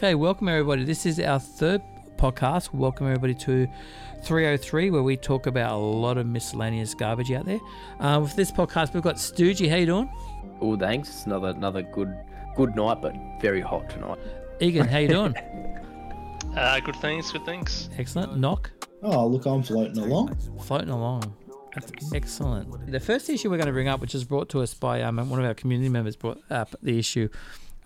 Okay, welcome everybody. This is our third podcast. Welcome everybody to 303, where we talk about a lot of miscellaneous garbage out there. Um, with this podcast, we've got Stoogie. How you doing? Oh, thanks. It's another another good good night, but very hot tonight. Egan, how you doing? Uh, good thanks, good thanks. Excellent. Knock, Oh, look, I'm floating along. floating along. That's excellent. The first issue we're going to bring up, which is brought to us by um, one of our community members, brought up the issue,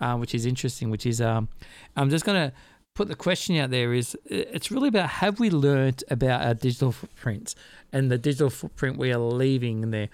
um, which is interesting. Which is, um, I'm just going to put the question out there: is it's really about have we learnt about our digital footprints and the digital footprint we are leaving in there,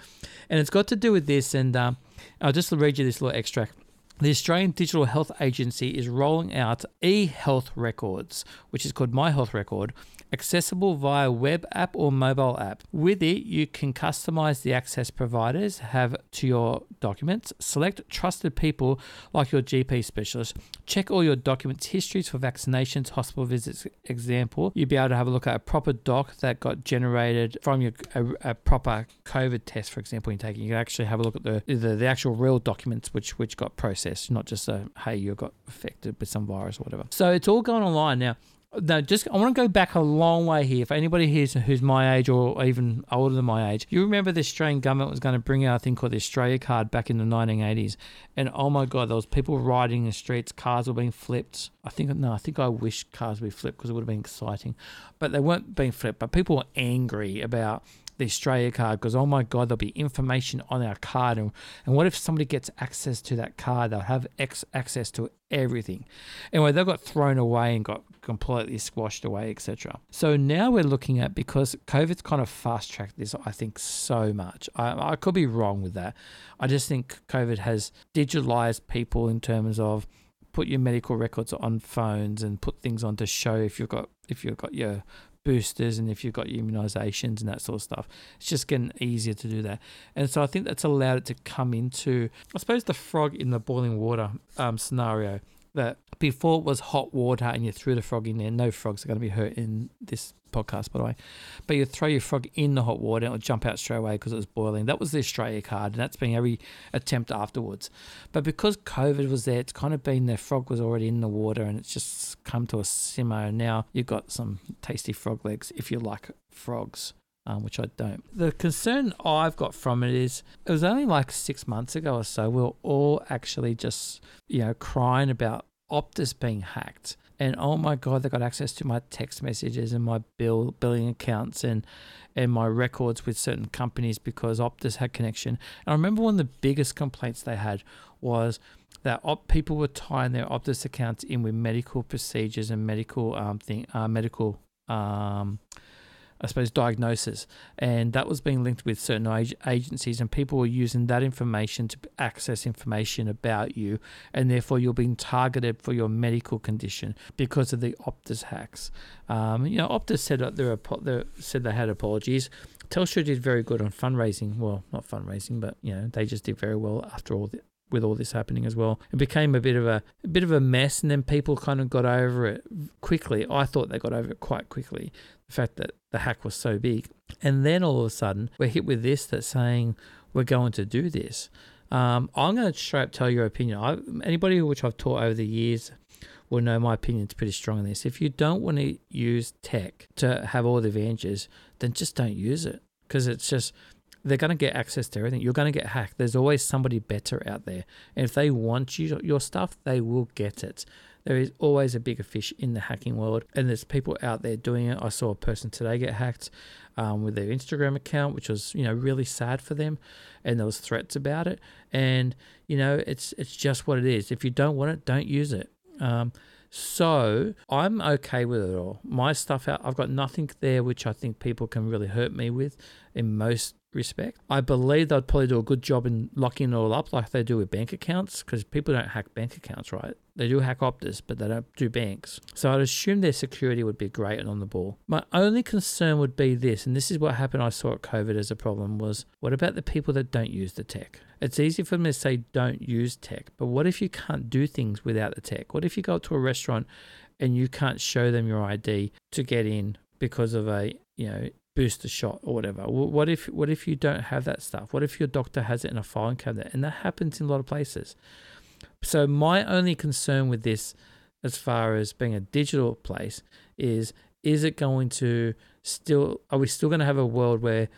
and it's got to do with this. And um, I'll just read you this little extract. The Australian Digital Health Agency is rolling out e-health records, which is called My Health Record, accessible via web app or mobile app. With it, you can customize the access providers have to your documents, select trusted people like your GP specialist, check all your documents histories for vaccinations, hospital visits, example. You'll be able to have a look at a proper doc that got generated from your a, a proper COVID test, for example, you're taking. You can actually have a look at the, the the actual real documents which which got processed, not just a hey you got affected with some virus or whatever. So it's all going online now. No, just I want to go back a long way here. For anybody here who's my age or even older than my age, you remember the Australian government was going to bring out a thing called the Australia Card back in the 1980s, and oh my god, there was people riding in the streets, cars were being flipped. I think no, I think I wish cars would be flipped because it would have been exciting, but they weren't being flipped. But people were angry about the Australia card because oh my god there'll be information on our card and, and what if somebody gets access to that card they'll have ex- access to everything anyway they got thrown away and got completely squashed away etc so now we're looking at because covid's kind of fast tracked this i think so much I, I could be wrong with that i just think covid has digitalized people in terms of put your medical records on phones and put things on to show if you've got if you've got your boosters and if you've got immunizations and that sort of stuff. It's just getting easier to do that. And so I think that's allowed it to come into, I suppose, the frog in the boiling water um, scenario. That before it was hot water and you threw the frog in there, no frogs are going to be hurt in this podcast, by the way. But you throw your frog in the hot water and it'll jump out straight away because it was boiling. That was the Australia card, and that's been every attempt afterwards. But because COVID was there, it's kind of been the frog was already in the water and it's just come to a simmer. Now you've got some tasty frog legs if you like frogs. Um, which I don't. The concern I've got from it is it was only like six months ago or so. We were all actually just, you know, crying about Optus being hacked and oh my god, they got access to my text messages and my bill billing accounts and and my records with certain companies because Optus had connection. And I remember one of the biggest complaints they had was that op- people were tying their Optus accounts in with medical procedures and medical um thing uh, medical um I suppose, diagnosis. And that was being linked with certain ag- agencies, and people were using that information to access information about you, and therefore you're being targeted for your medical condition because of the Optus hacks. Um, you know, Optus said that they, they said they had apologies. Telstra did very good on fundraising. Well, not fundraising, but you know, they just did very well after all the, with all this happening as well. It became a bit of a, a bit of a mess, and then people kind of got over it quickly. I thought they got over it quite quickly. The fact that the hack was so big, and then all of a sudden we're hit with this that's saying we're going to do this. Um, I'm going to straight up tell your opinion. I, anybody which I've taught over the years will know my opinion opinion's pretty strong on this. If you don't want to use tech to have all the advantages, then just don't use it because it's just they're going to get access to everything. You're going to get hacked. There's always somebody better out there. And if they want you, your stuff, they will get it. There is always a bigger fish in the hacking world, and there's people out there doing it. I saw a person today get hacked um, with their Instagram account, which was you know really sad for them, and there was threats about it. And you know it's it's just what it is. If you don't want it, don't use it. Um, so I'm okay with it all. My stuff out, I've got nothing there which I think people can really hurt me with in most respect. I believe they'd probably do a good job in locking it all up like they do with bank accounts because people don't hack bank accounts, right? They do hack Optus, but they don't do banks. So I'd assume their security would be great and on the ball. My only concern would be this, and this is what happened I saw at COVID as a problem, was what about the people that don't use the tech? It's easy for them to say don't use tech, but what if you can't do things without the tech? What if you go to a restaurant and you can't show them your ID to get in because of a, you know, booster shot or whatever. What if what if you don't have that stuff? What if your doctor has it in a filing cabinet? And that happens in a lot of places. So my only concern with this as far as being a digital place is is it going to still are we still going to have a world where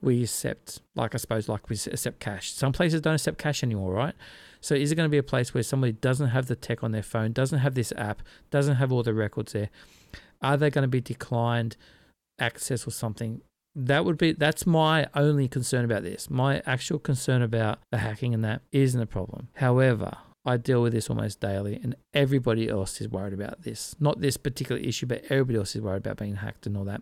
we accept like I suppose like we accept cash. Some places don't accept cash anymore, right? So is it going to be a place where somebody doesn't have the tech on their phone, doesn't have this app, doesn't have all the records there? Are they going to be declined access or something? That would be that's my only concern about this. My actual concern about the hacking and that isn't a problem. However, I deal with this almost daily, and everybody else is worried about this. Not this particular issue, but everybody else is worried about being hacked and all that.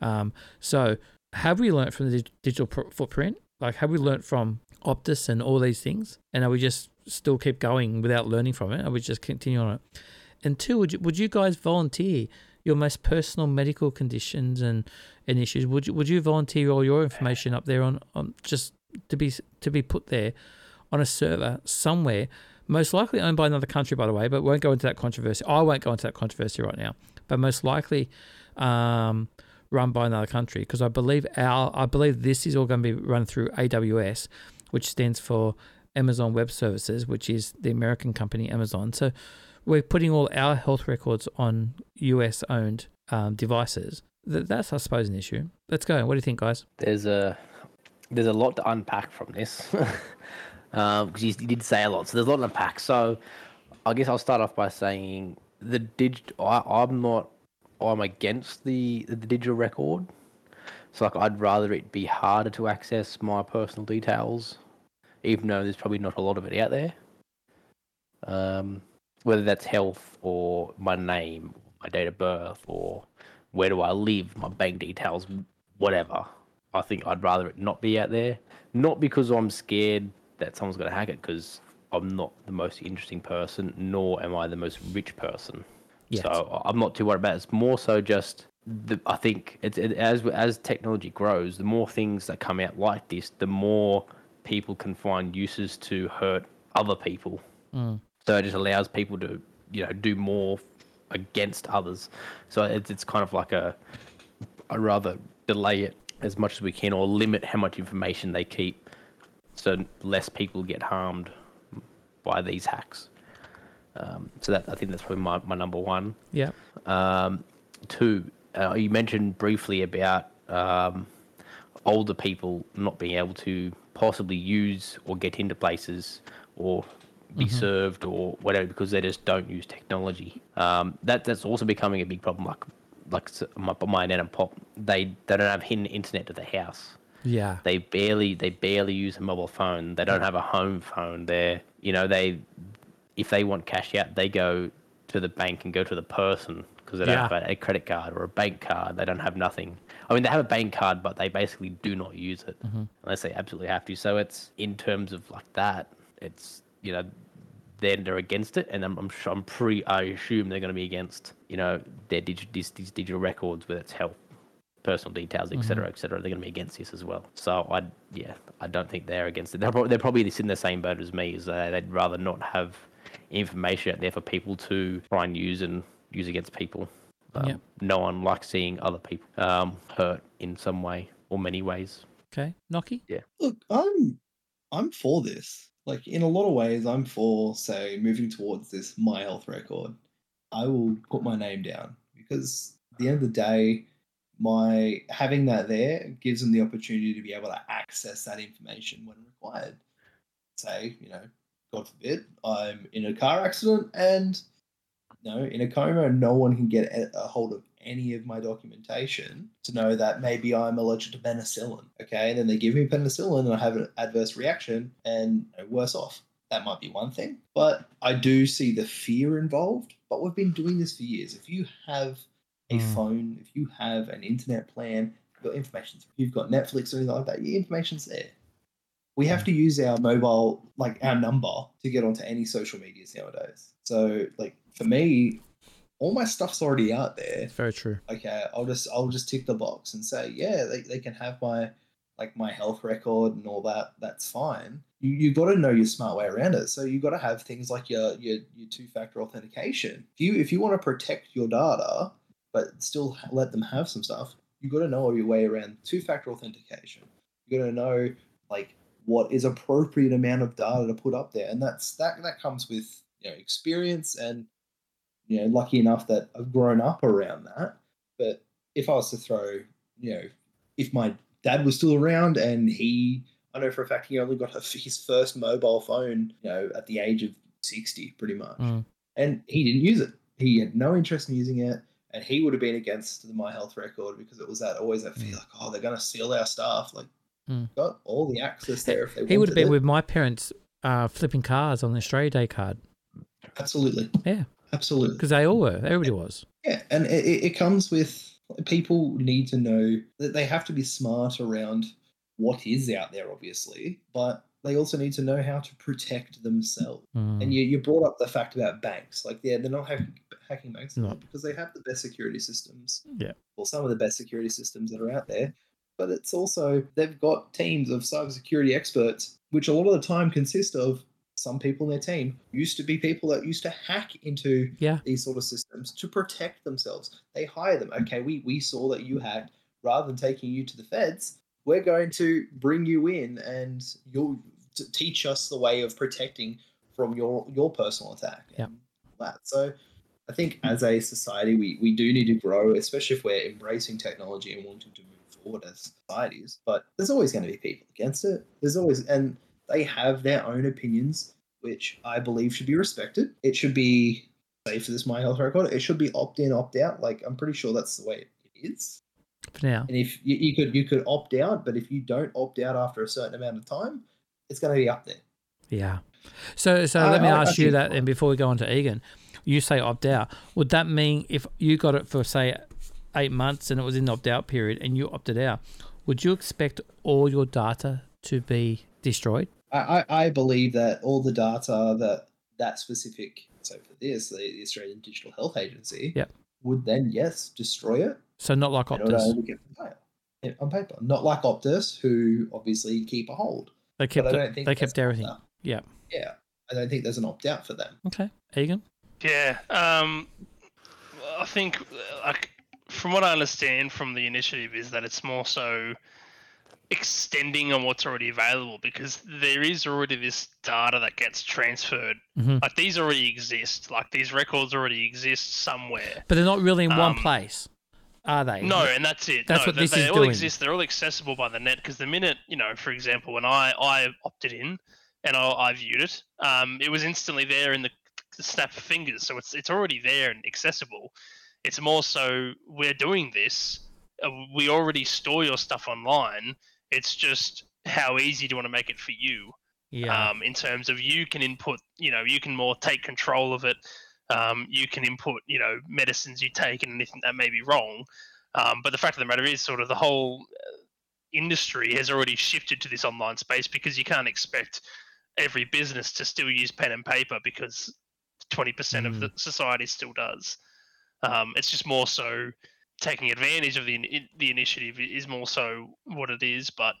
Um, so, have we learned from the digital footprint? Like, have we learned from Optus and all these things? And are we just still keep going without learning from it? Are we just continue on it? And two, would you, would you guys volunteer your most personal medical conditions and, and issues? Would you, would you volunteer all your information up there on, on just to be to be put there on a server somewhere most likely owned by another country, by the way, but won't go into that controversy. I won't go into that controversy right now, but most likely um, run by another country because I believe our I believe this is all going to be run through AWS, which stands for Amazon Web Services, which is the American company Amazon. So we're putting all our health records on US owned um, devices. That's I suppose an issue. Let's go. What do you think, guys? There's a there's a lot to unpack from this. because um, you, did say a lot. So there's a lot to unpack. So I guess I'll start off by saying the dig. I, I'm not. I'm against the the digital record. So like I'd rather it be harder to access my personal details, even though there's probably not a lot of it out there. Um, whether that's health or my name, my date of birth, or where do I live, my bank details, whatever. I think I'd rather it not be out there. Not because I'm scared that someone's going to hack it because I'm not the most interesting person, nor am I the most rich person. Yet. So I'm not too worried about it. It's more so just the, I think it's it, as as technology grows, the more things that come out like this, the more people can find uses to hurt other people. Mm. So it just allows people to you know do more against others. So it's it's kind of like a I rather delay it as much as we can or limit how much information they keep so less people get harmed by these hacks. Um, so that I think that's probably my, my number one. Yeah. Um, two, uh, you mentioned briefly about um, older people not being able to possibly use or get into places or be mm-hmm. served or whatever because they just don't use technology. Um, that that's also becoming a big problem. Like like my, my nan and pop, they they don't have hidden internet at the house. Yeah. They barely they barely use a mobile phone. They don't have a home phone. They're you know they if they want cash out, they go to the bank and go to the person because they don't have a, credit card or a bank card. They don't have nothing. I mean, they have a bank card, but they basically do not use it mm-hmm. unless they absolutely have to. So it's in terms of like that. It's you know then they're against it, and I'm I'm, I'm pre I assume they're going to be against you know their digital these, these digital records, whether it's health personal details, etc., mm-hmm. etc. They're going to be against this as well. So I, yeah, I don't think they're against it. They're probably, they're probably in the same boat as me. Is uh, they'd rather not have information out there for people to try and use and use against people. Um, yep. No one likes seeing other people um, hurt in some way or many ways. Okay, Noki. Yeah. Look, I'm I'm for this. Like in a lot of ways, I'm for say moving towards this my health record. I will put my name down because at the end of the day, my having that there gives them the opportunity to be able to access that information when required. Say, you know, God forbid, I'm in a car accident and you know, in a coma, no one can get a hold of any of my documentation to know that maybe I'm allergic to penicillin. Okay, and then they give me penicillin and I have an adverse reaction and worse off. That might be one thing, but I do see the fear involved. But we've been doing this for years. If you have a mm. phone, if you have an internet plan, your information's if you've got Netflix or anything like that, your information's there. We have to use our mobile, like our number, to get onto any social medias nowadays. So, like for me, all my stuff's already out there. Very true. Okay, I'll just I'll just tick the box and say, yeah, they, they can have my like my health record and all that. That's fine. You you got to know your smart way around it. So you got to have things like your your your two factor authentication. If you if you want to protect your data, but still let them have some stuff. You got to know your way around two-factor authentication. You got to know like what is appropriate amount of data to put up there, and that's that that comes with you know experience and you know, lucky enough that I've grown up around that. But if I was to throw, you know, if my dad was still around and he, I know for a fact he only got his first mobile phone, you know, at the age of 60, pretty much. Mm. And he didn't use it. He had no interest in using it. And he would have been against the My Health record because it was that always that feel Mm. like, oh, they're going to steal our stuff. Like, Mm. got all the access there if they He would have been it. with my parents uh, flipping cars on the Australia Day card Absolutely. Yeah. Absolutely. because they all were. Everybody was. Yeah, and it, it comes with people need to know that they have to be smart around what is out there, obviously, but they also need to know how to protect themselves. Mm. And you, you brought up the fact about banks. Like, yeah, they're not hacking, hacking banks No. because they have the best security systems. Yeah. Or some of the best security systems that are out there. But it's also, they've got teams of cybersecurity experts, which a lot of the time consist of some people in their team used to be people that used to hack into Yeah. these sort of systems to protect themselves. They hire them. Okay, we, we saw that you hacked. Rather than taking you to the feds, we're going to bring you in and you'll teach us the way of protecting from your your personal attack. Yeah. That. So I think as a society, we, we do need to grow, especially if we're embracing technology and wanting to move forward as societies. But there's always going to be people against it. There's always, and they have their own opinions, which I believe should be respected. It should be, say for this My Health record, it should be opt in, opt out. Like I'm pretty sure that's the way it is. For now. And if you, you could you could opt out, but if you don't opt out after a certain amount of time, it's going to be up there. Yeah. So so I- let me I- I ask you that, and before we go on to Egan, you say opt out. Would that mean if you got it for say eight months and it was in the opt out period and you opted out, would you expect all your data to be destroyed? I, I, I believe that all the data that that specific so for this the, the Australian Digital Health Agency Yep. would then yes destroy it So not like and it Optus. get the data yeah, on paper. Not like Optus, who obviously keep a hold. They kept but I don't think they kept everything. opt-out. Yeah. Yeah, I don't think there's an opt out for them. Okay. Egan. Yeah. Um, I think, like, from what I understand from the initiative, is that it's more so extending on what's already available because there is already this data that gets transferred. Mhm. Like these already exist. Like these records already exist somewhere. But they're not really in one Um, place, are they? No, and that's it. That's no, what they, this they is all doing. exist. They're all accessible by the net because the minute you know, for example, when I I opted in and I, I viewed it, um, it was instantly there in the, the snap of fingers. So it's it's already there and accessible. It's more so we're doing this. Uh, we already store your stuff online. It's just how easy do you want to make it for you? Yeah. um, in terms of you can input, you know, you can more take control of it. Um, you can input, you know, medicines you take and anything that may be wrong. Um, but the fact of the matter is, sort of the whole uh, industry has already shifted to this online space because you can't expect every business to still use pen and paper because 20% of Mm. the society still does. Um, it's just more so taking advantage of the the initiative is more so what it is. But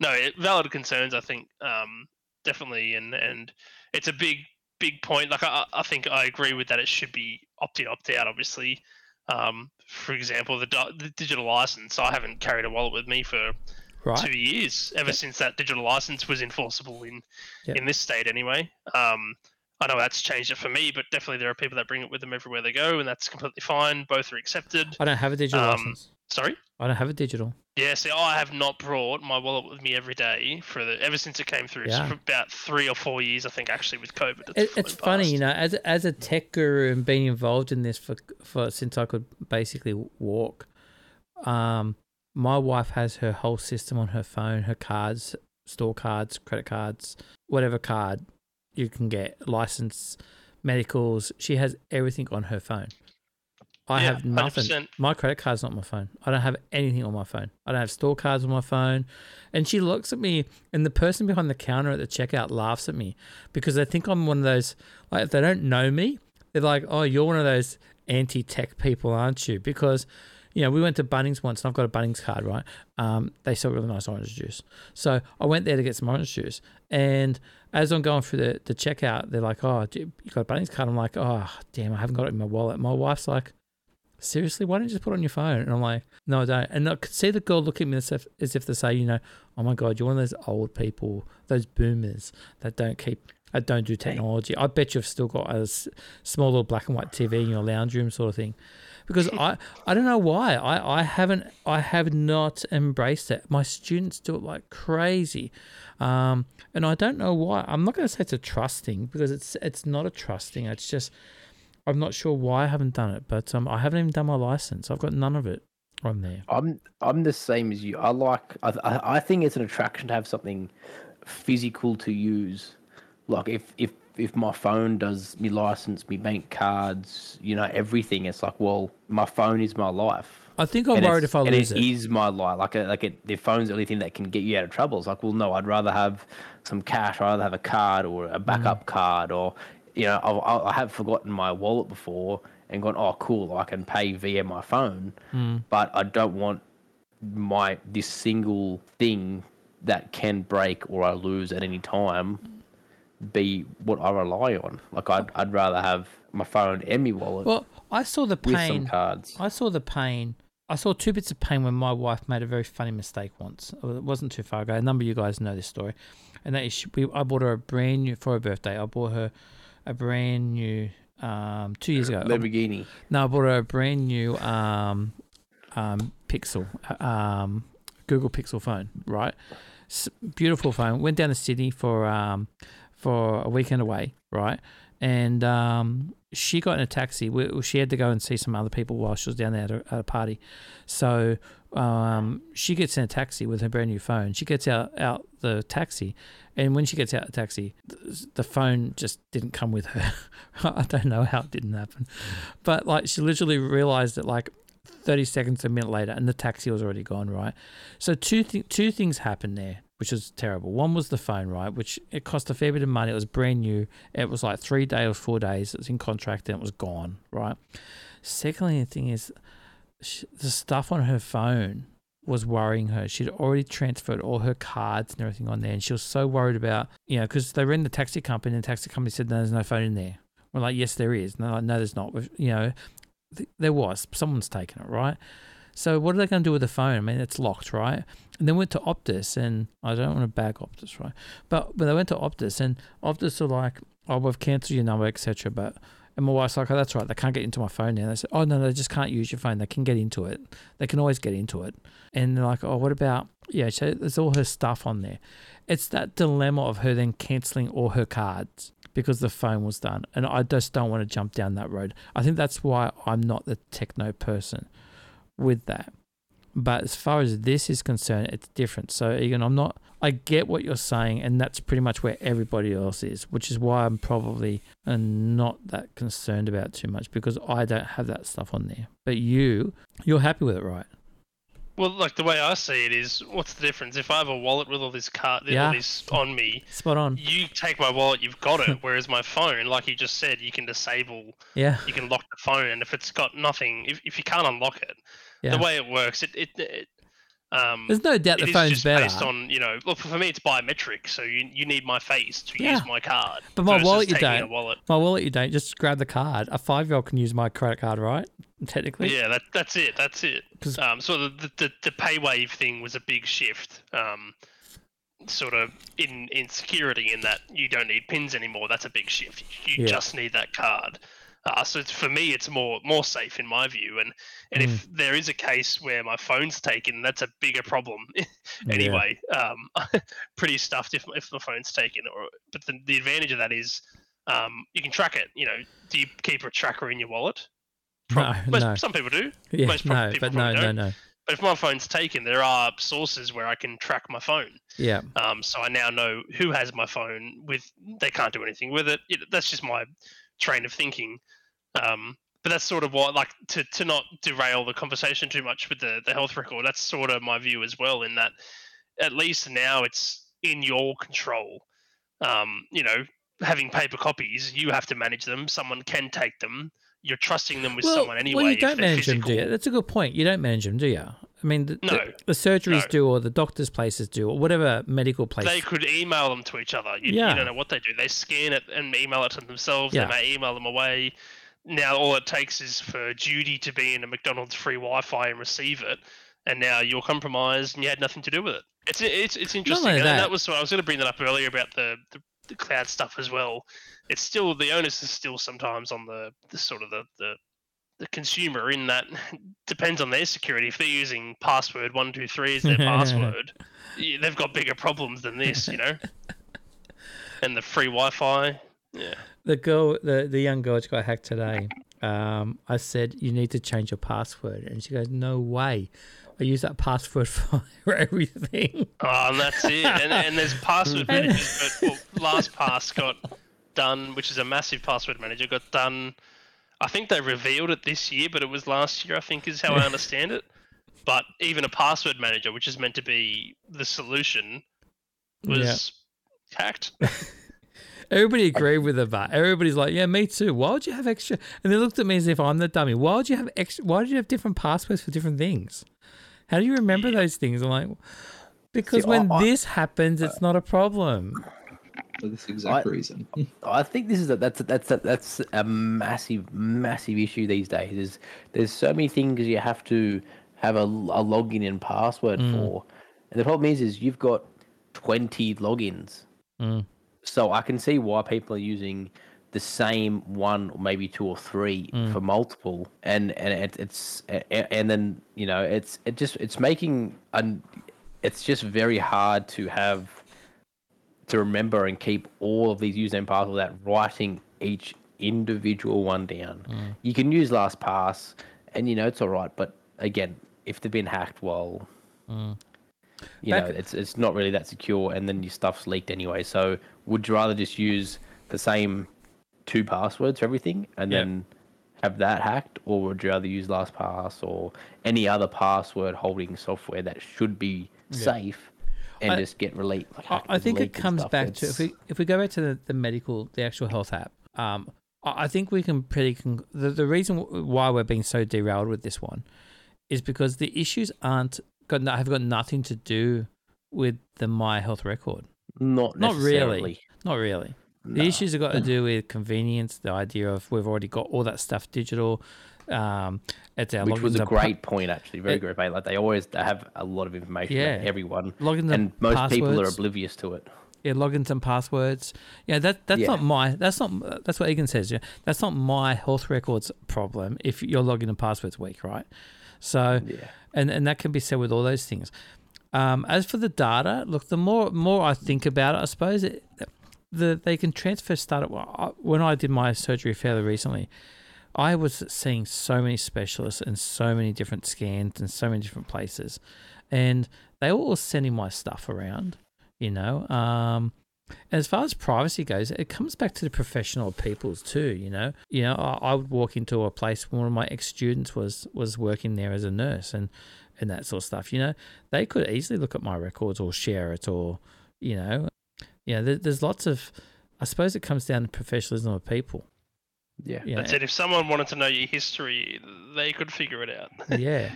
no, it, valid concerns. I think um, definitely, and and it's a big big point. Like I, I think I agree with that. It should be opt in, opt out. Obviously, um, for example, the, the digital license. I haven't carried a wallet with me for right. two years ever Yep. since that digital license was enforceable in Yep. in this state anyway. Um, I know that's changed it for me, but definitely there are people that bring it with them everywhere they go, and that's completely fine. Both are accepted. I don't have a digital um, license. Sorry. I don't have a digital. Yeah, see, I have not brought my wallet with me every day for the ever since it came through. Yeah. So for about three or four years, I think, actually, with COVID. It, it's funny, you know, as as a tech guru and being involved in this for for since I could basically walk. Um, my wife has her whole system on her phone, her cards, store cards, credit cards, whatever card you can get, license, medicals. She has everything on her phone. I Yeah, have nothing. 100%. My credit card's not my phone. I don't have anything on my phone. I don't have store cards on my phone. And she looks at me, and the person behind the counter at the checkout laughs at me because they think I'm one of those, like, if they don't know me, they're like, oh, you're one of those anti tech people, aren't you? Because, you know, we went to Bunnings once, and I've got a Bunnings card, right? Um, they sell really nice orange juice. So I went there to get some orange juice. And as I'm going through the, the checkout, they're like, oh, you got a Bunnings card? I'm like, oh, damn, I haven't got it in my wallet. My wife's like, seriously, why don't you just put it on your phone? And I'm like, no, I don't. And I could see the girl look at me as if, as if to say, you know, oh my God, you're one of those old people, those boomers that don't keep that don't do technology. I bet you've still got a small little black and white TV in your lounge room, sort of thing. Because I, I don't know why I, I haven't I have not embraced it. My students do it like crazy, um, and I don't know why. I'm not going to say it's a trust thing because it's it's not a trust thing. It's just I'm not sure why I haven't done it, but um, I haven't even done my license. I've got none of it on there. I'm I'm the same as you. I like. I I I think it's an attraction to have something physical to use. Like if if if my phone does me license, me bank cards, you know everything. It's like well, my phone is my life. I think I'm And worried if I lose it. it is my life. Like a, like it, the phone's the only thing that can get you out of trouble. It's like, well, no, I'd rather have some cash. I'd rather have a card or a backup mm. card, or you know, I, I I have forgotten my wallet before and gone, oh, cool, I can pay via my phone, mm. but I don't want my this single thing that can break or I lose at any time be what I rely on. Like I'd I'd rather have my phone and my wallet Well, I saw the pain. cards. I saw the pain. I saw two bits of pain when my wife made a very funny mistake once. It wasn't too far ago. A number of you guys know this story, and that is she, we, I bought her a brand new for her birthday. I bought her a brand new um, two years ago. I Lamborghini. No, I bought her a brand new um, um, Pixel, uh, um, Google Pixel phone. Right, S- beautiful phone. Went down to Sydney for um, for a weekend away. Right, and um, she got in a taxi. We, she had to go and see some other people while she was down there at a, at a party. So um, she gets in a taxi with her brand new phone. She gets out out the taxi, and when she gets out the taxi, th- the phone just didn't come with her. I don't know how it didn't happen, but like she literally realized it like 30 seconds a minute later, and the taxi was already gone. Right. So two th- two things happened there, which was terrible. One was the phone, right, which it cost a fair bit of money. It was brand new. It was like three days or four days. It was in contract and it was gone. Right. Secondly, the thing is, sh the stuff on her phone was worrying her. She'd already transferred all her cards and everything on there, and she was so worried about, you know, because they were in the taxi company, and the taxi company said, no, there's no phone in there. We're like, yes, there is. No, no, there's not. You know, th- there was. Someone's taken it, right? So what are they going to do with the phone? I mean, it's locked, right? And then went to Optus, and I don't want to bag Optus, right? But but they went to Optus, and Optus are like, oh, we've cancelled your number, etc. But and my wife's like, oh, that's right, they can't get into my phone now. They said, oh no, they just can't use your phone. They can get into it. They can always get into it. And they're like, oh, what about yeah? So there's all her stuff on there. It's that dilemma of her then cancelling all her cards because the phone was done, and I just don't want to jump down that road. I think that's why I'm not the techno person with that. But as far as this is concerned, it's different. So Egan, I'm not. I get what you're saying, and that's pretty much where everybody else is, which is why I'm probably uh, not that concerned about too much because I don't have that stuff on there. But you, you're happy with it, right? Well, like the way I see it is, what's the difference? If I have a wallet with all this card, Yeah. all this on me, Spot on. you take my wallet, you've got it. Whereas my phone, like you just said, you can disable, Yeah, you can lock the phone, and if it's got nothing, if, if you can't unlock it, yeah. the way it works, it it, it um. There's no doubt it the is phone's just better. based on you know. Look, for me, it's biometric, so you you need my face to Yeah. use my card. But my wallet you don't. Wallet. My wallet, you don't. Just grab the card. A five year old can use my credit card, right? Technically. Yeah, that that's it. That's it. Um, so the, the the the pay wave thing was a big shift. Um, sort of in in security in that you don't need pins anymore. That's a big shift. You Yeah. just need that card. Uh, so for me, it's more more safe in my view. And and if Mm. there is a case where my phone's taken, that's a bigger problem. anyway, um, pretty stuffed if if my phone's taken. Or but the the advantage of that is um, you can track it. You know, do you keep a tracker in your wallet? No, Most- no. Some people do. Yeah, most no, people but no, no, don't. no. But if my phone's taken, there are sources where I can track my phone. Yeah. Um, so I now know who has my phone. With they can't do anything with it. it that's just my train of thinking. Um, but that's sort of what, like, to, to not derail the conversation too much with the, the health record. That's sort of my view as well. In that, at least now it's in your control. Um, you know, having paper copies, you have to manage them. Someone can take them. You're trusting them with someone anyway. Well, you don't manage them, do you? That's a good point. You don't manage them, do you? I mean, the, the- No, the, surgeries no. do, or the doctors' places do, or whatever medical place. They could email them to each other. You, Yeah. you don't know what they do. They scan it and email it to themselves. Yeah. They may email them away. Now all it takes is for Judy to be in a McDonald's free Wi-Fi and receive it, and now you're compromised and you had nothing to do with it. It's it's it's interesting. only and that- that was what I was going to bring that up earlier about the, the the cloud stuff as well, it's still the onus is still sometimes on the, the sort of the, the the consumer in that depends on their security. If they're using password one two three as their password, they've got bigger problems than this, you know. and the free Wi-Fi, yeah. The girl, the the young girl, got hacked today. Um, I said you need to change your password, and she goes, "No way." I use that password for everything. Oh, and that's it. And, and there's password managers, but well, LastPass got done, which is a massive password manager, got done. I think they revealed it this year, but it was last year. I think is how I understand it. But even a password manager, which is meant to be the solution, was yeah. hacked. Everybody agreed with the everybody's like, "Yeah, me too." Why would you have extra? And they looked at me as if I'm the dummy. Why would you have extra? Why did you have different passwords for different things? How do you remember yeah. those things? I'm like, because See, when I, this happens, uh, it's not a problem. For this exact I, reason. I think this is a, that's a, that's a, that's a massive massive issue these days. There's there's so many things you have to have a, a login and password mm. for, and the problem is is you've got twenty logins. Mm. So I can see why people are using the same one or maybe two or three mm. for multiple and and it, it's and then you know it's it just it's making an it's just very hard to have to remember and keep all of these username passwords without writing each individual one down mm. you can use lastpass and you know it's all right but again if they've been hacked well mm. you Back... know it's it's not really that secure and then your stuff's leaked anyway so would you rather just use the same two passwords for everything and yep. then have that hacked, or would you rather use LastPass or any other password holding software that should be safe and I, just get relate? Like I think it comes back it's... to if we if we go back to the, the medical, the actual health app. Um, I think we can pretty con- the the reason why we're being so derailed with this one is because the issues aren't got have got nothing to do with the My Health record. Not not really, not really. The issues have got to do with convenience, the idea of we've already got all that stuff digital. Um, it's our Which was a great point, actually. Very it, great point. Like they always have a lot of information yeah. about everyone, logins and most passwords. people are oblivious to it. Yeah, logins and passwords. Yeah, that that's yeah. not my. That's not. That's what Egan says. Yeah, that's not my health records problem. If your login and passwords weak, right? So, yeah. and and that can be said with all those things. Um, as for the data, look, the more more I think about it, I suppose it, the they can transfer start when I did my surgery fairly recently. I was seeing so many specialists and so many different scans and so many different places, and they were all sending my stuff around. You know, um, as far as privacy goes, it comes back to the professional people's too. You know, you know, I, I would walk into a place. Where one of my ex students was was working there as a nurse, and and that sort of stuff. You know, they could easily look at my records or share it, or you know, yeah, there, there's lots of. I suppose it comes down to professionalism of people. Yeah, yeah. that's it. If someone wanted to know your history, they could figure it out. Yeah,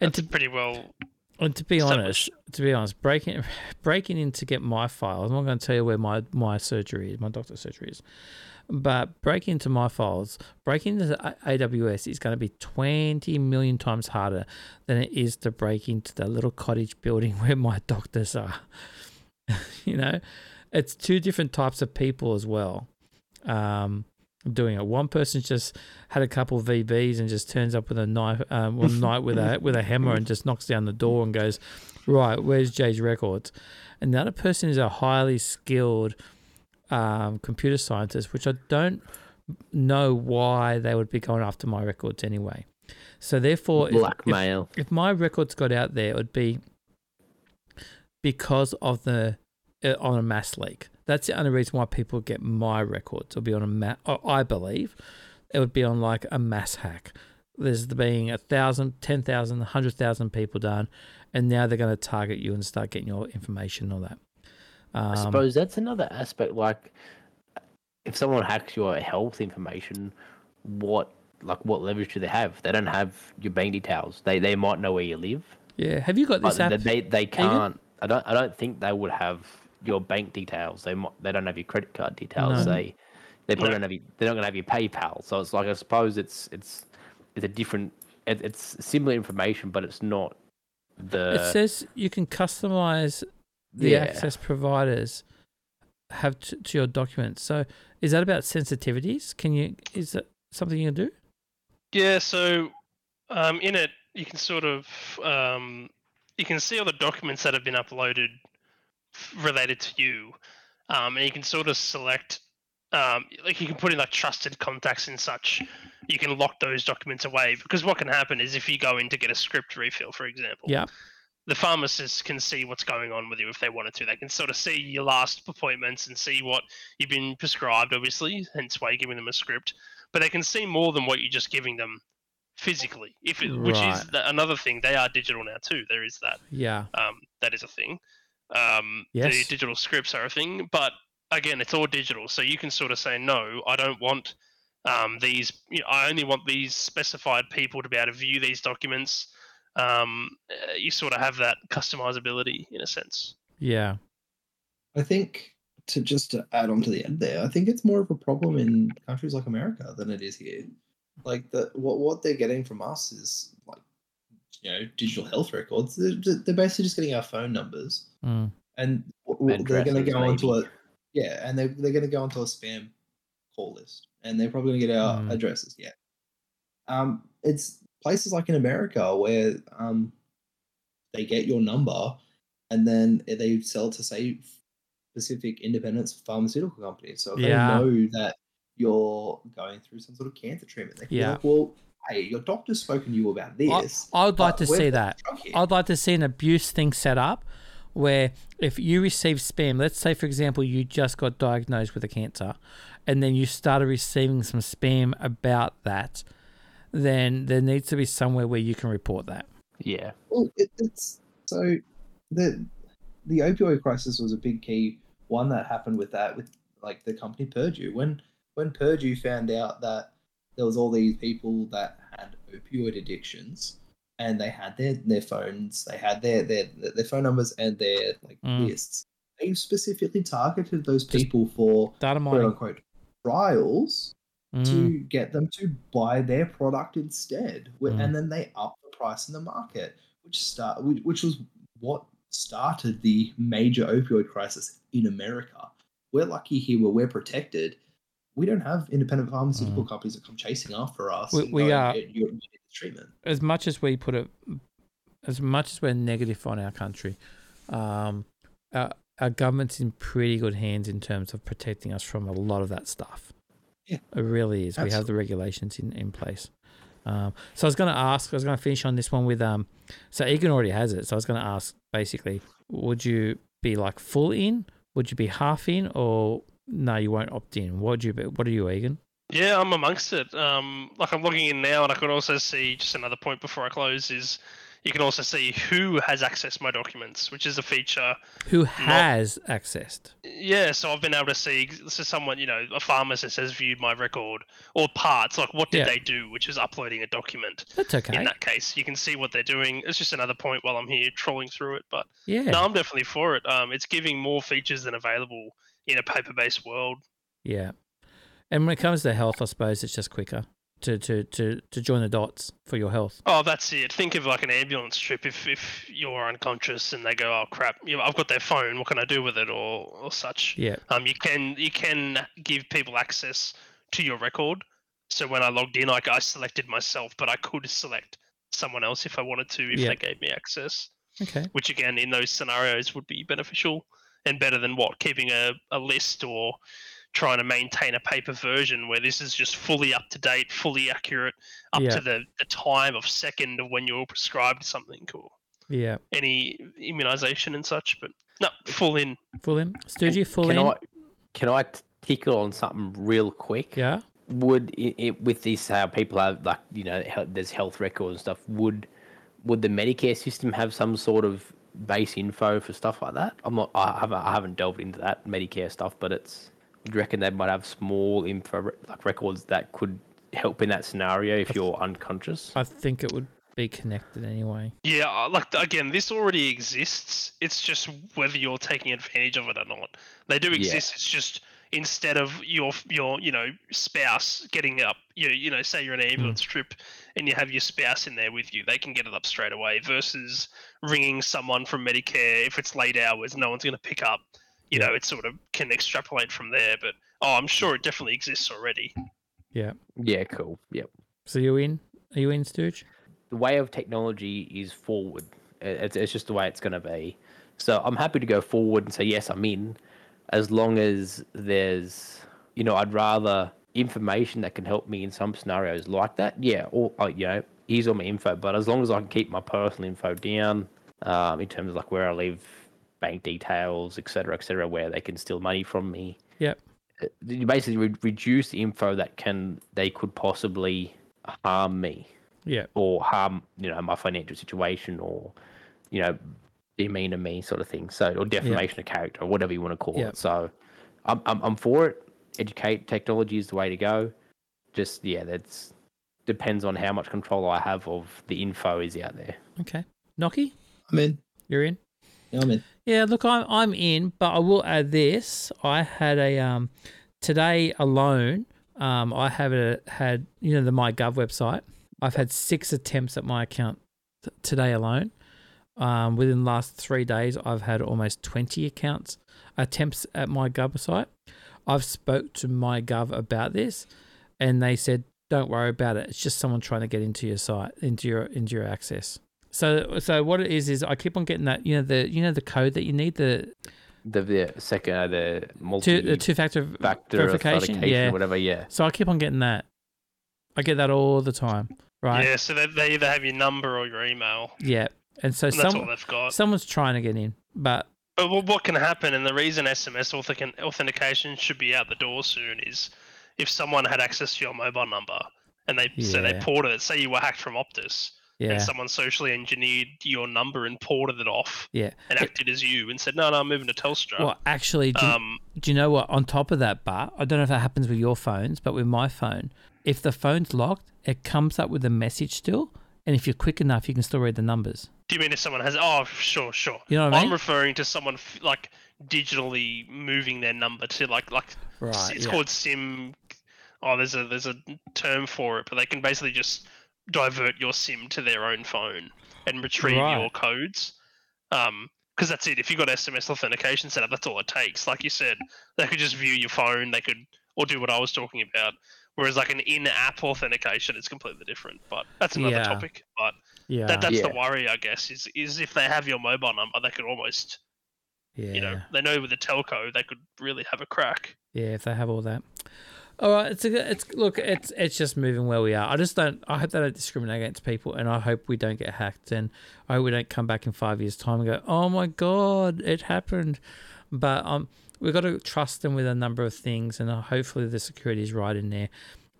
and to pretty well. And to be honest, to be honest, breaking breaking in to get my files. I'm not going to tell you where my my surgery is, my doctor's surgery is, but breaking into my files, breaking into AWS is going to be 20 million times harder than it is to break into the little cottage building where my doctors are. you know, it's two different types of people as well. Um, doing it. One person just had a couple of VBs and just turns up with a knife um, one night with a with a hammer and just knocks down the door and goes, right, where's Jay's records? And the other person is a highly skilled um, computer scientist, which I don't know why they would be going after my records anyway. So therefore, blackmail. If, if, if my records got out there, it would be because of the uh, on a mass leak. That's the only reason why people get my records. It'll be on a mass. I believe it would be on like a mass hack. There's being a thousand, ten thousand, a hundred thousand people done, and now they're going to target you and start getting your information and all that. Um, I suppose that's another aspect. Like, if someone hacks your health information, what like what leverage do they have? They don't have your bank details. They they might know where you live. Yeah. Have you got this app? They they can't. I don't I don't think they would have your bank details. They they don't have your credit card details. No. They they probably don't have your, they're not going to have your PayPal. So it's like I suppose it's it's it's a different. It, it's similar information, but it's not the. It says you can customize the yeah. access providers have to, to your documents. So is that about sensitivities? Can you is that something you can do? Yeah, so um, in it you can sort of um, you can see all the documents that have been uploaded f- related to you, um, and you can sort of select um, like you can put in like trusted contacts and such. You can lock those documents away because what can happen is if you go in to get a script refill, for example, Yeah. the pharmacist can see what's going on with you if they wanted to. They can sort of see your last appointments and see what you've been prescribed, obviously, hence why you're giving them a script. But they can see more than what you're just giving them physically. If it, which is the, another thing, they are digital now too. There is that. Yeah. Um, that is a thing. Um, Yes. The digital scripts are a thing, but again, it's all digital, so you can sort of say no. I don't want um, these. You know, I only want these specified people to be able to view these documents. Um, uh, you sort of have that customizability in a sense. Yeah. I think to just to add on to the end there, I think it's more of a problem in countries like America than it is here. Like the what what they're getting from us is like you know digital health records. They're, they're basically just getting our phone numbers, Mm. and they're going to go onto a yeah, and they they're going to go onto a spam call list, and they're probably going to get our Mm. addresses. Yeah, um, it's places like in America where um they get your number, and then they sell to say specific independent pharmaceutical companies. So if Yeah. they know that you're going through some sort of cancer treatment, they can Yeah. like, well, hey, your doctor's spoken to you about this. I would like to see that. I'd like to see an abuse thing set up where if you receive spam, let's say for example you just got diagnosed with a cancer and then you started receiving some spam about that, then there needs to be somewhere where you can report that. Yeah. Well, it, it's so the the opioid crisis was a big key one that happened with that with like the company Purdue when when Purdue found out that there was all these people that had opioid addictions and they had their their phones they had their their their phone numbers and their like Mm. lists they specifically targeted those Just people for Data quote mining. unquote trials Mm. to get them to buy their product instead, Mm. and then they up the price in the market, which start which, was what started the major opioid crisis in America. We're lucky here where we're protected. We don't have independent pharmaceutical companies that come chasing after us. Mm. We- we going, are- "You- you need this treatment. as much as we put it, as much as we're negative on our country, um, our, our government's in pretty good hands in terms of protecting us from a lot of that stuff. Yeah. It really is. We have the regulations in, in place. Um, so I was going to ask, I was going to finish on this one with, um, so Egan already has it. So I was going to ask basically, would you be like full in? Would you be half in? Or no, you won't opt in? What would you be? What are you, Egan? Yeah, I'm amongst it. Um, like I'm logging in now, and I could also see just another point before I close is you can also see who has accessed my documents, which is a feature. Who has accessed? Yeah, so I've been able to see this is someone, you know, a pharmacist has viewed my record or parts. Like, what did Yeah. they do? Which is uploading a document. That's okay. In that case, you can see what they're doing. It's just another point while I'm here trolling through it. But yeah. no, I'm definitely for it. Um, it's giving more features than available in a paper-based world. Yeah. And when it comes to health, I suppose it's just quicker to, to, to, to join the dots for your health. Oh, that's it. Think of like an ambulance trip. If if you're unconscious and they go, "Oh crap, I've got their phone. What can I do with it?" or or such. Yeah. Um, you can you can give people access to your record. So when I logged in, like I selected myself, but I could select someone else if I wanted to, if Yeah. they gave me access. Okay. Which again, in those scenarios, would be beneficial and better than what keeping a, a list or trying to maintain a paper version where this is just fully up to date, fully accurate, up Yeah. to the, the time of second of when you're prescribed something or Yeah. any immunization and such. But no, full in. Full in. Studio full in can in. I can I t- tickle on something real quick? Yeah. Would it, it with this how people have like you know there's health records and stuff? Would would the Medicare system have some sort of base info for stuff like that? I'm not. I haven't. I haven't delved into that Medicare stuff, but it's. Would you reckon they might have small info like records that could help in that scenario if you're unconscious? I think it would be connected anyway. Yeah, uh, like again, this already exists. It's just whether you're taking advantage of it or not. They do Yeah. exist. It's just instead of your your you know spouse getting up, you you know, say you're on an ambulance trip and you have your spouse in there with you, they can get it up straight away. Versus ringing someone from Medicare if it's late hours, no one's going to pick up. You know, it sort of can extrapolate from there. But oh, I'm sure it definitely exists already. Yeah. Yeah, cool. Yep. So you in? Are you in, Stooge? The way of technology is forward. It's, it's just the way it's going to be. So I'm happy to go forward and say, yes, I'm in, as long as there's, you know, I'd rather information that can help me in some scenarios like that. Yeah, or, uh, you know, here's all my info. But as long as I can keep my personal info down um, in terms of like where I live, bank details, et cetera, et cetera, where they can steal money from me, Yep. uh, you basically re- reduce the info that can they could possibly harm me Yeah. or harm you know my financial situation or you know demeanor me sort of thing so or defamation of character or whatever you want to call Yeah. it so I'm, I'm i'm for it educate technology is the way to go just yeah that's depends on how much control i have of the info is out there Okay. Noki, I'm in. you're in. Yeah, I'm in. Yeah, look, I'm I'm in, but I will add this. I had a um today alone. Um, I have a, had you know the MyGov website. I've had six attempts at my account t- today alone. Um, within the last three days, I've had almost twenty accounts attempts at my Gov site. I've spoke to MyGov about this, and they said, "Don't worry about it. It's just someone trying to get into your site, into your into your access." So, so what it is is I keep on getting that you know the you know the code that you need the the, the second uh, the multi two the two factor factor verification. Yeah. whatever yeah So I keep on getting that. I get that all the time, right? Yeah, so they, they either have your number or your email, Yeah. And so and that's all some, they've got. someone's trying to get in, but But what, what can happen, and the reason SMS authentic- authentication should be out the door soon is if someone had access to your mobile number and they so they ported it. Say you were hacked from Optus, yeah, and someone socially engineered your number and ported it off yeah. and It- acted as you and said, "No, no, I'm moving to Telstra." Well, actually, do, you- um, do you know what? On top of that, but I don't know if that happens with your phones, but with my phone, if the phone's locked, it comes up with a message still, and if you're quick enough, you can still read the numbers. do you mean if someone has? Oh, sure, sure. You know what I I'm referring to someone f- like digitally moving their number to like like Right. it's yeah. called sim oh there's a there's a term for it but they can basically just divert your sim to their own phone and retrieve Right. your codes um because that's it if you've got sms authentication set up that's all it takes like you said they could just view your phone they could or do what i was talking about whereas like an in-app authentication is completely different but that's another Yeah. topic but yeah. that, that's the worry i guess is is if they have your mobile number they could almost yeah. you know they know with the telco they could really have a crack Yeah, if they have all that. All right, it's a, it's look, it's it's just moving where we are. I just don't. I hope they don't discriminate against people, and I hope we don't get hacked, and I hope we don't come back in five years' time and go, "Oh my god, it happened." But um, we've got to trust them with a number of things, and uh, hopefully the security is right in there.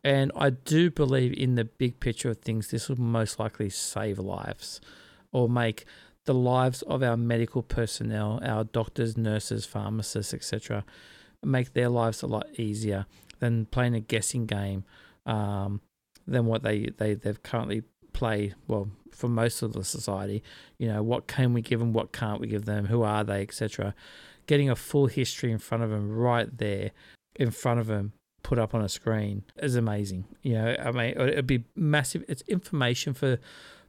And I do believe in the big picture of things, this will most likely save lives, or make the lives of our medical personnel, our doctors, nurses, pharmacists, etc make their lives a lot easier than playing a guessing game um, than what they, they, they've currently played. Well, for most of the society, you know, what can we give them, what can't we give them, who are they, etc. Getting a full history in front of them right there, in front of them, put up on a screen is amazing. You know, I mean, it'd be massive. It's information for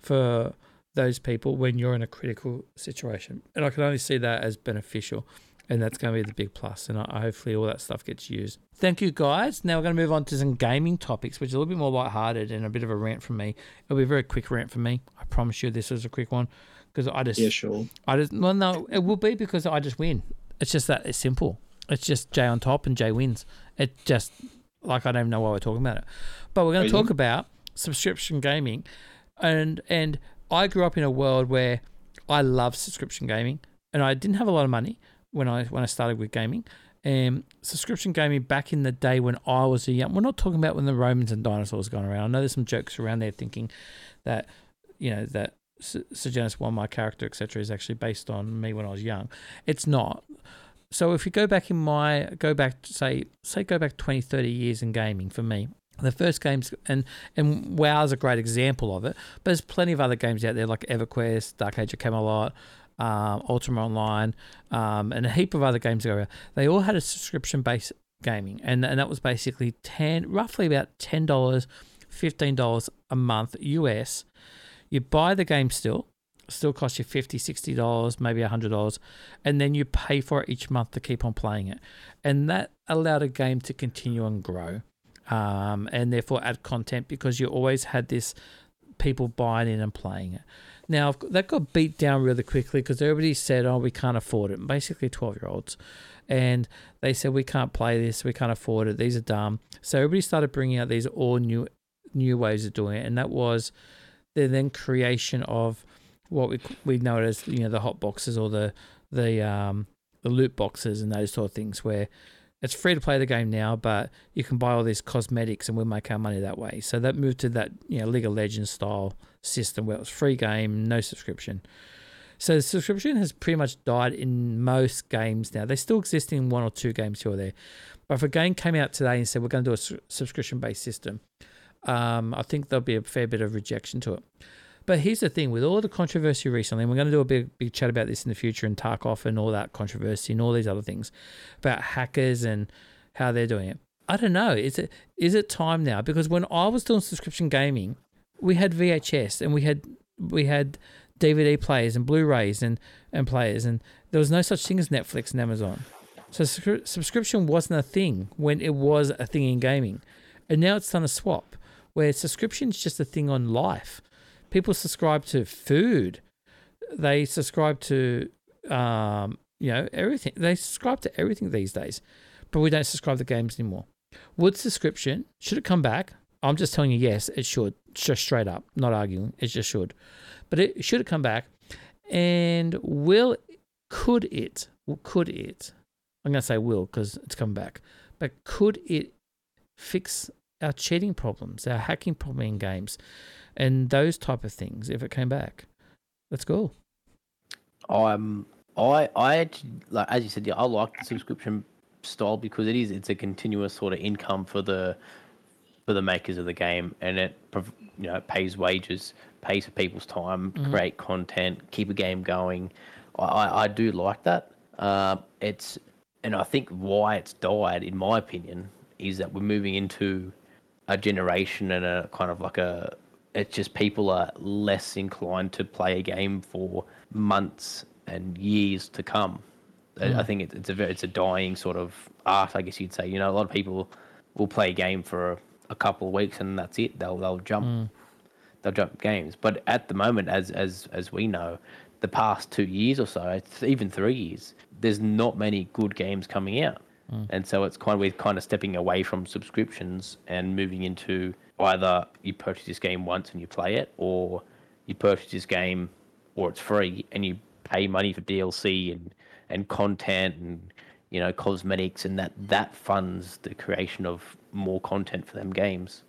for those people when you're in a critical situation, and I can only see that as beneficial and that's going to be the big plus. And hopefully all that stuff gets used. Thank you, guys. Now we're going to move on to some gaming topics, which is a little bit more lighthearted and a bit of a rant from me. It'll be a very quick rant from me. I promise you, this is a quick one because I just, Yeah, sure. I just, well, no, it will be because I just win. It's just that it's simple. It's just Jay on top and Jay wins. It just like I don't even know why we're talking about it, but we're going to talk about subscription gaming, and and I grew up in a world where I love subscription gaming, and I didn't have a lot of money when I when I started with gaming. And subscription gaming back in the day when I was a young, we're not talking about when the Romans and dinosaurs gone around. I know there's some jokes around there thinking that, you know, that Sejanus One, my character, etc., is actually based on me when I was young. It's not. So if you go back in my, go back, say, say, go back 20, 30 years in gaming for me, the first games, and and WoW is a great example of it, but there's plenty of other games out there like EverQuest, Dark Age of Camelot, um, Ultima Online, um, and a heap of other games. They all had a subscription based gaming, and and that was basically ten, roughly about ten dollars, fifteen dollars a month US. You buy the game still, still costs you 50 60 dollars maybe hundred dollars and then you pay for it each month to keep on playing it and that allowed a game to continue and grow um, and therefore add content because you always had this people buying in and playing it now that got beat down really quickly because everybody said oh we can't afford it. Basically 12 year olds and they said we can't play this. We can't afford it. These are dumb. So everybody started bringing out these all new new ways of doing it. And that was the then creation of what we we know as you know the hot boxes or the the um the loot boxes and those sort of things where it's free to play the game now, but you can buy all these cosmetics and we'll make our money that way. So that moved to that you know League of Legends style system where it was free game, no subscription. So the subscription has pretty much died in most games now. They still exist in one or two games here or there. But if a game came out today and said we're going to do a su- subscription based system, um, I think there'll be a fair bit of rejection to it. But here's the thing with all the controversy recently, and we're going to do a big, big chat about this in the future and Tarkov and all that controversy and all these other things about hackers and how they're doing it. I don't know. Is it is it time now? Because when I was doing subscription gaming, we had VHS and we had we had DVD players and Blu-rays and and players, and there was no such thing as Netflix and Amazon. So subscription wasn't a thing when it was a thing in gaming, and now it's done a swap where subscription is just a thing on life people subscribe to food. They subscribe to, um, you know, everything. They subscribe to everything these days, but we don't subscribe to games anymore. Would subscription should it come back? I'm just telling you, yes, it should. Just straight up, not arguing. It just should. But it should it come back, and will could it? Could it? I'm gonna say will because it's come back. But could it fix our cheating problems, our hacking problem in games? And those type of things if it came back. That's cool. Um, I I like as you said, yeah, I like the subscription style because it is it's a continuous sort of income for the for the makers of the game, and it you know pays wages, pays for people's time, mm-hmm. create content, keep a game going. I I, do like that. Uh, it's and I think why it's died, in my opinion, is that we're moving into a generation and a kind of like a it's just people are less inclined to play a game for months and years to come. Mm. I think it's a it's a dying sort of art, I guess you'd say. You know, a lot of people will play a game for a, a couple of weeks and that's it. They'll they'll jump mm. they'll jump games. But at the moment, as as as we know, the past two years or so, even three years, there's not many good games coming out. Mm. And so it's kind of we're kind of stepping away from subscriptions and moving into either you purchase this game once and you play it, or you purchase this game or it's free and you pay money for DLC and and content and you know cosmetics and that that funds the creation of more content for them games.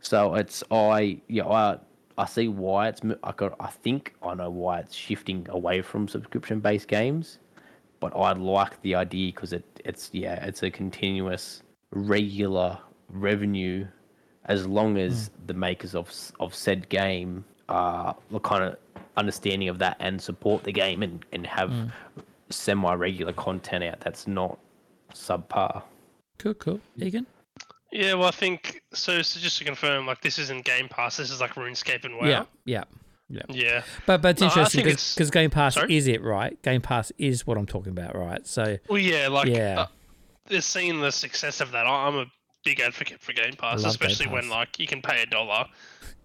So it's I yeah I I see why it's I got I think I know why it's shifting away from subscription based games, but I like the idea because it it's yeah it's a continuous regular revenue as long as mm. the makers of of said game are kind of understanding of that and support the game and, and have mm. semi regular content out that's not subpar. Cool, cool. Egan? Yeah, well, I think so. So just to confirm, like this isn't Game Pass. This is like RuneScape and WoW. Yeah, yeah, yeah. Yeah, but but it's no, interesting because Game Pass sorry? is it right? Game Pass is what I'm talking about, right? So well, yeah, like yeah, uh, they're seeing the success of that. I'm a big advocate for Game Pass, especially Game Pass. when like you can pay a dollar.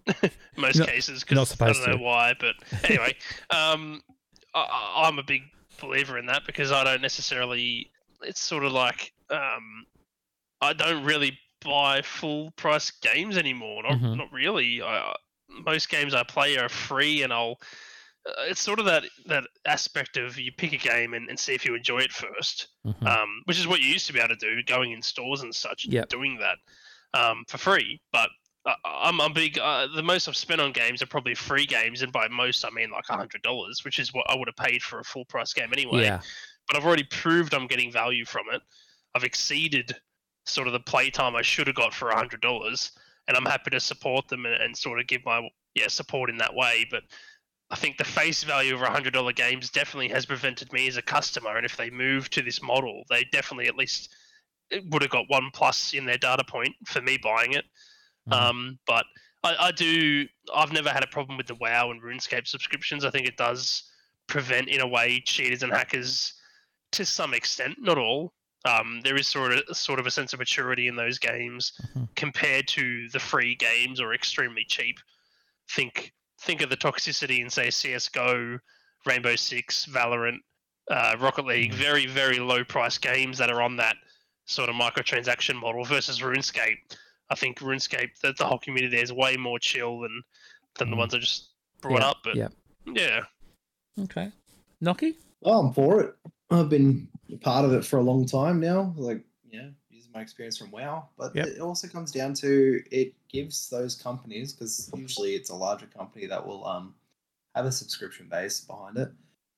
most not, cases because I don't know to. why, but anyway, um, I, I'm a big believer in that because I don't necessarily. It's sort of like um, I don't really buy full price games anymore. Not mm-hmm. not really. I, most games I play are free, and I'll it's sort of that that aspect of you pick a game and, and see if you enjoy it 1st mm-hmm. um, which is what you used to be able to do, going in stores and such, yep. doing that um, for free. But uh, I'm, I'm big. Uh, the most I've spent on games are probably free games, and by most I mean like hundred dollars, which is what I would have paid for a full price game anyway. Yeah. But I've already proved I'm getting value from it. I've exceeded sort of the playtime I should have got for hundred dollars, and I'm happy to support them and, and sort of give my yeah support in that way. But I think the face value of $100 games definitely has prevented me as a customer. And if they move to this model, they definitely at least would have got one plus in their data point for me buying it. Mm-hmm. Um, but I, I, do, I've never had a problem with the WoW and RuneScape subscriptions. I think it does prevent, in a way, cheaters and hackers to some extent, not all. Um, there is sort of sort of a sense of maturity in those games Mhm. compared to the free games or extremely cheap. Think think of the toxicity in say CS:GO, Rainbow Six, Valorant, uh, Rocket League. Mhm. Very very low price games that are on that sort of microtransaction model versus RuneScape. I think RuneScape, the, the whole community there is way more chill than than the Mm. ones I just brought Yeah, up. But yeah. yeah, Okay. Noki? Oh, I'm for it. I've been part of it for a long time now. Like, yeah, using my experience from WoW. But Yep. it also comes down to it gives those companies, because usually it's a larger company that will um have a subscription base behind it,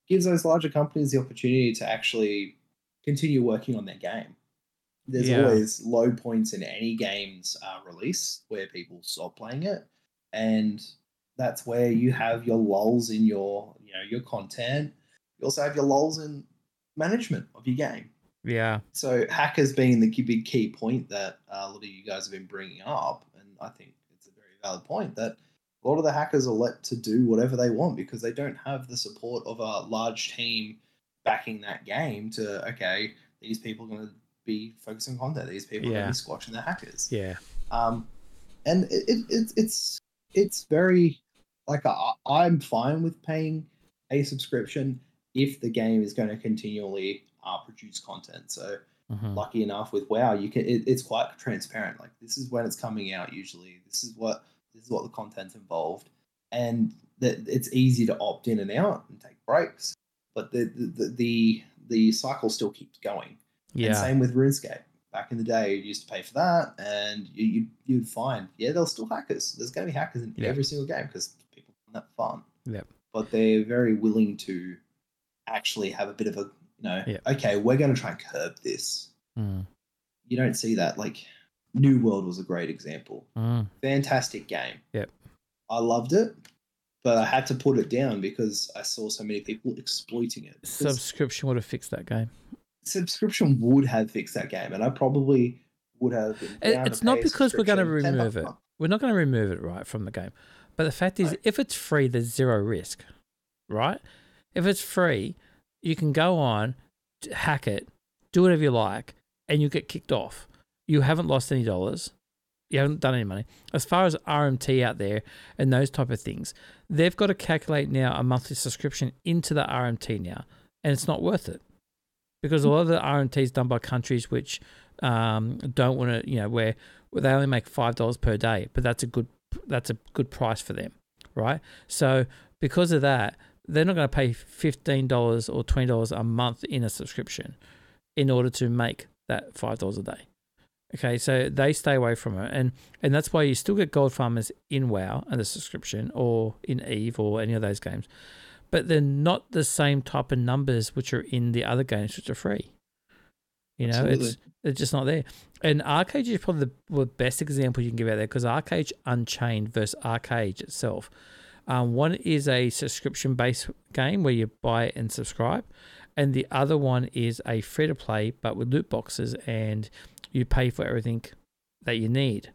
gives those larger companies the opportunity to actually continue working on their game. There's Yeah. always low points in any game's uh, release where people stop playing it, and that's where you have your lulls in your you know your content. You also have your lulls in management of your game. Yeah. So hackers being the big key point that uh, a lot of you guys have been bringing up, and I think it's a very valid point that a lot of the hackers are let to do whatever they want because they don't have the support of a large team backing that game to okay, these people are going to be focusing on content, these people are going to be squashing the hackers. Yeah. Um, and it, it, it, it's it's very like I, I'm fine with paying a subscription if the game is going to continually uh, produce content. So Mhm. lucky enough with WoW, you can it, it's quite transparent. Like this is when it's coming out. Usually, this is what this is what the content's involved, and that it's easy to opt in and out and take breaks. But the the the, the, the cycle still keeps going. And Yeah. same with RuneScape. Back in the day, you used to pay for that, and you, you you'd find yeah, there's still hackers. There's going to be hackers in Yeah. every single game because people find that fun. Yep. But they're very willing to actually have a bit of a you know, Yep. okay, we're going to try and curb this. Mm. You don't see that. Like New World was a great example. Mm. Fantastic game. Yep. I loved it, but I had to put it down because I saw so many people exploiting it. Subscription would have fixed that game. subscription would have fixed that game, and I probably would have. Been It- down to it's not because we're going to remove it. We're not going to remove it right from the game. But the fact is, Right. if it's free, there's zero risk, right? If it's free, you can go on, hack it, do whatever you like, and you get kicked off. You haven't lost any dollars. You haven't done any money. As far as RMT out there and those type of things, they've got to calculate now a monthly subscription into the RMT now, and it's not worth it because a lot of the RMT is done by countries which um, don't want to, you know, where, where they only make five dollars per day, but that's a good that's a good price for them, right? So because of that, they're not going to pay fifteen dollars or twenty dollars a month in a subscription in order to make that five dollars a day. Okay, so they stay away from it, and and that's why you still get gold farmers in WoW and the subscription, or in Eve or any of those games, but they're not the same type of numbers which are in the other games which are free. You know, it's Absolutely. it's just not there. And ArcheAge is probably the, the best example you can give out there because ArcheAge Unchained versus ArcheAge itself. Um, one is a subscription based game where you buy and subscribe, and the other one is a free to play but with loot boxes and you pay for everything that you need.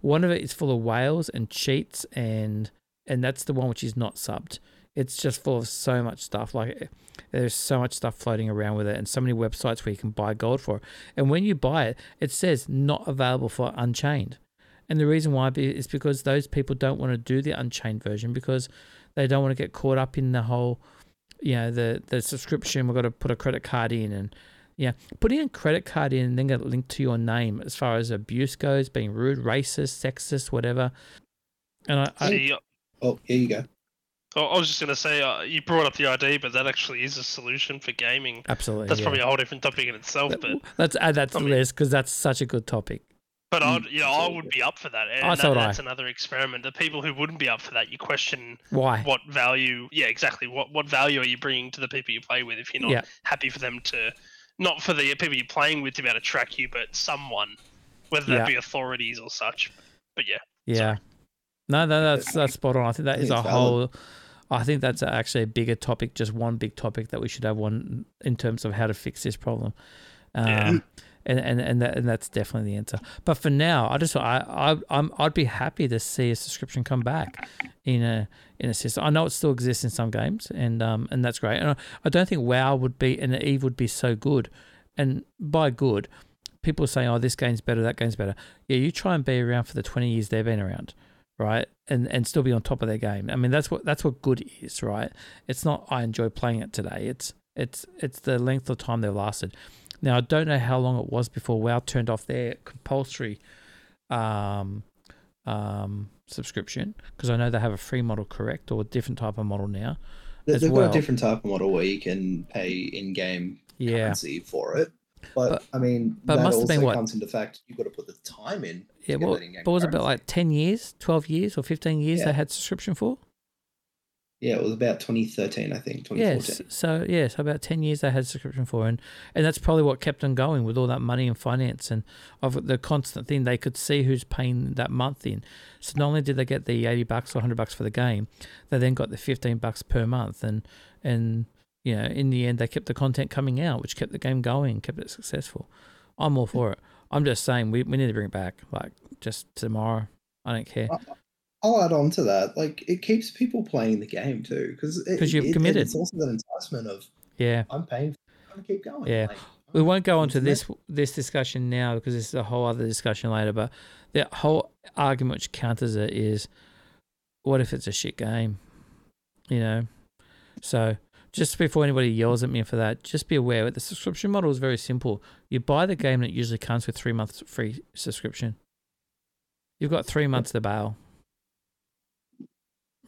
One of it is full of whales and cheats and and that's the one which is not subbed. It's just full of so much stuff. Like there's so much stuff floating around with it, and so many websites where you can buy gold for it. And when you buy it, it says not available for Unchained. And the reason why is because those people don't want to do the Unchained version because they don't want to get caught up in the whole, you know, the the subscription. We've got to put a credit card in, and yeah, putting a credit card in and then get linked to your name as far as abuse goes, being rude, racist, sexist, whatever. And I, I See, Oh, here you go. I I was just going to say, uh, you brought up the ID, but that actually is a solution for gaming. absolutely That's yeah. probably a whole different topic in itself. Let- But Let's add that to I the mean- list because that's such a good topic. But Mm, I'd, you know, I would be up for that. And Oh, that, so would I. that's another experiment. The people who wouldn't be up for that, you question Why? what value. Yeah, exactly. What what value are you bringing to the people you play with if you're not Yeah. happy for them to, not for the people you're playing with to be able to track you, but someone, whether that Yeah. be authorities or such. But yeah, Yeah. No, no, that's that's spot on. I think that I is think a it's whole. I think that's actually a bigger topic, just one big topic that we should have one in terms of how to fix this problem. Um, Yeah. And and and, that, and that's definitely the answer. But for now, I just I I I'm, I'd be happy to see a subscription come back in a in a system. I know it still exists in some games, and um and that's great. And I, I don't think WoW would be and Eve would be so good. And by good, people say, "Oh, this game's better, that game's better." Yeah, you try and be around for the twenty years they've been around, right? And and still be on top of their game. I mean, that's what that's what good is, right? It's not I enjoy playing it today. It's it's it's the length of time they've lasted. Now I don't know how long it was before WoW turned off their compulsory um, um, subscription because I know they have a free model, correct, or a different type of model now. They've well. got a different type of model where you can pay in-game Yeah, currency for it. But, But- I mean, but that must have also been what? comes into fact. You've got to put the time in. yeah. Well, but was it about like ten years, twelve years, or fifteen years Yeah. they had subscription for? Yeah, it was about 2013, I think. 2014. Yes. So yeah, so about ten years they had subscription for, and and that's probably what kept them going with all that money and finance and of the constant thing. They could see who's paying that month in. So not only did they get the eighty bucks or hundred bucks for the game, they then got the fifteen bucks per month, and and you know in the end they kept the content coming out, which kept the game going, kept it successful. I'm all for it. I'm just saying we, we need to bring it back, like just tomorrow. I don't care. I'll add on to that. Like, it keeps people playing the game too, because you've committed. It's also that enticement of Yeah. I'm paying. I'm gonna keep going. Yeah. Like, We won't go on to this this discussion now because this is a whole other discussion later. But the whole argument which counters it is, what if it's a shit game? You know, so just before anybody yells at me for that, just be aware that the subscription model is very simple. You buy the game and it usually comes with three months free subscription. You've got three months to bail,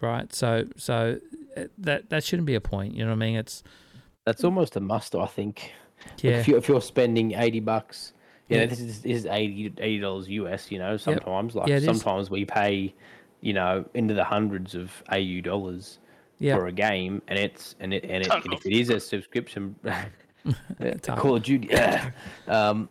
right? So so uh, that that shouldn't be a point. You know what I mean? It's That's almost a must, I think. Like, yeah. if, you, if you're spending 80 bucks, you know, Yeah. this is, this is 80 dollars US, you know, sometimes. Like Yeah, it is. sometimes we pay, you know, into the hundreds of AU dollars Yeah. for a game, and it's and it and, it, and if it is a subscription, Call of Duty, um,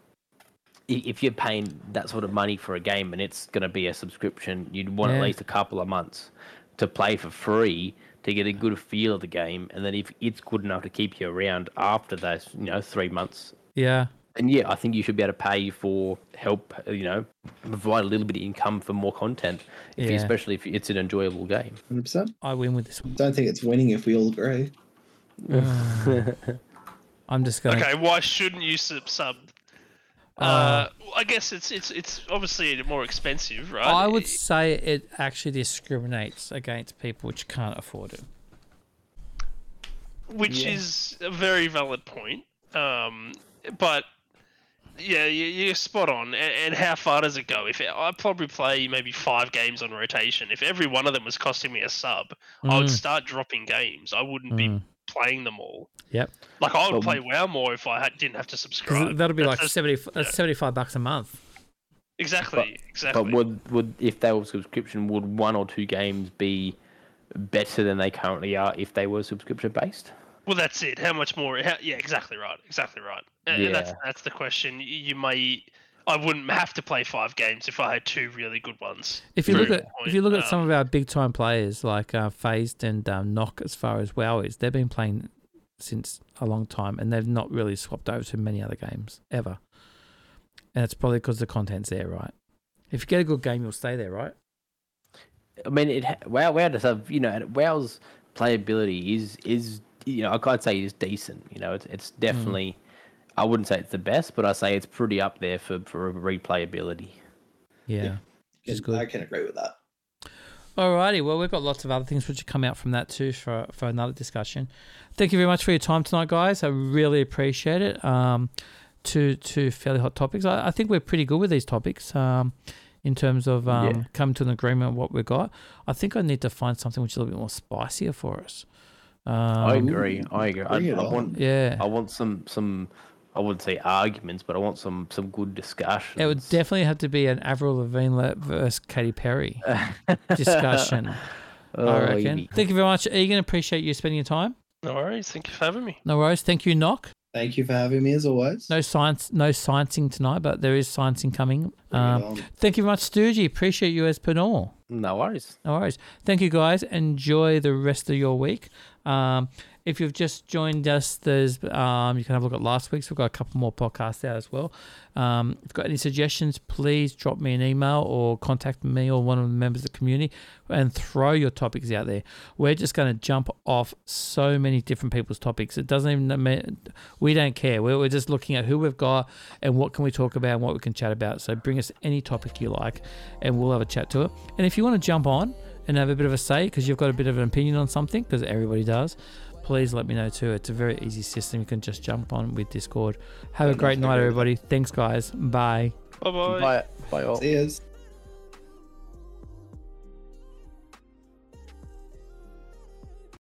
if you're paying that sort of money for a game and it's going to be a subscription, you'd want Yeah. at least a couple of months to play for free to get a good feel of the game, and then if it's good enough to keep you around after those, you know, three months. yeah. And yeah, I think you should be able to pay for help, uh, you know, provide a little bit of income for more content, if you, especially if it's an enjoyable game. 100%. I win with this one. Don't think it's winning if we all agree. I'm just going. Okay, why shouldn't you sub? Sub? Uh, Uh, I guess it's it's it's obviously more expensive, right? I would say it actually discriminates against people which can't afford it. which Yeah. is a very valid point. Um, but yeah, you, you're spot on. And, and how far does it go? If it, I probably play maybe five games on rotation, if every one of them was costing me a sub, I would Mm. start dropping games. I wouldn't be Mm. playing them all. Yep. Like I would Well, play WoW more if I had, didn't have to subscribe. that'll be That's like just- seventy. That's seventy-five bucks a month. exactly, exactly. But would would if they were subscription, would one or two games be better than they currently are if they were subscription based? Well, that's it. How much more? How, yeah, exactly right. Exactly right. And and that's Yeah. that's the question. You may. I wouldn't have to play five games if I had two really good ones. If you look at good if you look point. at some Um, of our big time players like uh, Phased and um, Knock, as far as WoW is, they've been playing since a long time, and they've not really swapped over to many other games ever. And it's probably because the content's there, right? If you get a good game, you'll stay there, right? I mean, it ha- WoW WoW does have you know WoW's playability is is you know I can't say is decent. You know, it's it's hmm. definitely I wouldn't say it's the best, but I say it's pretty up there for for replayability. Yeah. Which is good. I can agree with that. Alrighty, well we've got lots of other things which have come out from that too for for another discussion. Thank you very much for your time tonight, guys. I really appreciate it. Um, two two fairly hot topics. I, I think we're pretty good with these topics. Um, in terms of um, Yeah. come to an agreement on what we got. I think I need to find something which is a little bit more spicier for us. Um, I agree. I agree. I, I want Yeah, I want some some I wouldn't say arguments, but I want some some good discussion. it would definitely have to be an Avril Lavigne le- versus Katy Perry discussion. Oh, I reckon. Evie. Thank you very much, Egan. Appreciate you spending your time. No worries. Thank you for having me. No worries. Thank you, Knock. Thank you for having me as always. No science, no sciencing tonight, but there is sciencing coming. Um, thank you very much, Stoogie. Appreciate you as per normal. No worries. No worries. Thank you, guys. Enjoy the rest of your week. Um, If you've just joined us, there's um, you can have a look at last week's. We've got a couple more podcasts out as well. Um, if you've got any suggestions, please drop me an email or contact me or one of the members of the community and throw your topics out there. We're just going to jump off so many different people's topics. It doesn't even mean we don't care. We're, we're just looking at who we've got and what can we talk about and what we can chat about. So bring us any topic you like and we'll have a chat to it. And if you want to jump on and have a bit of a say because you've got a bit of an opinion on something, because everybody does, please let me know too. It's a very easy system. You can just jump on with Discord. Have a great night, everybody. Thanks, guys. Bye. Bye bye. Bye, bye all. See yous.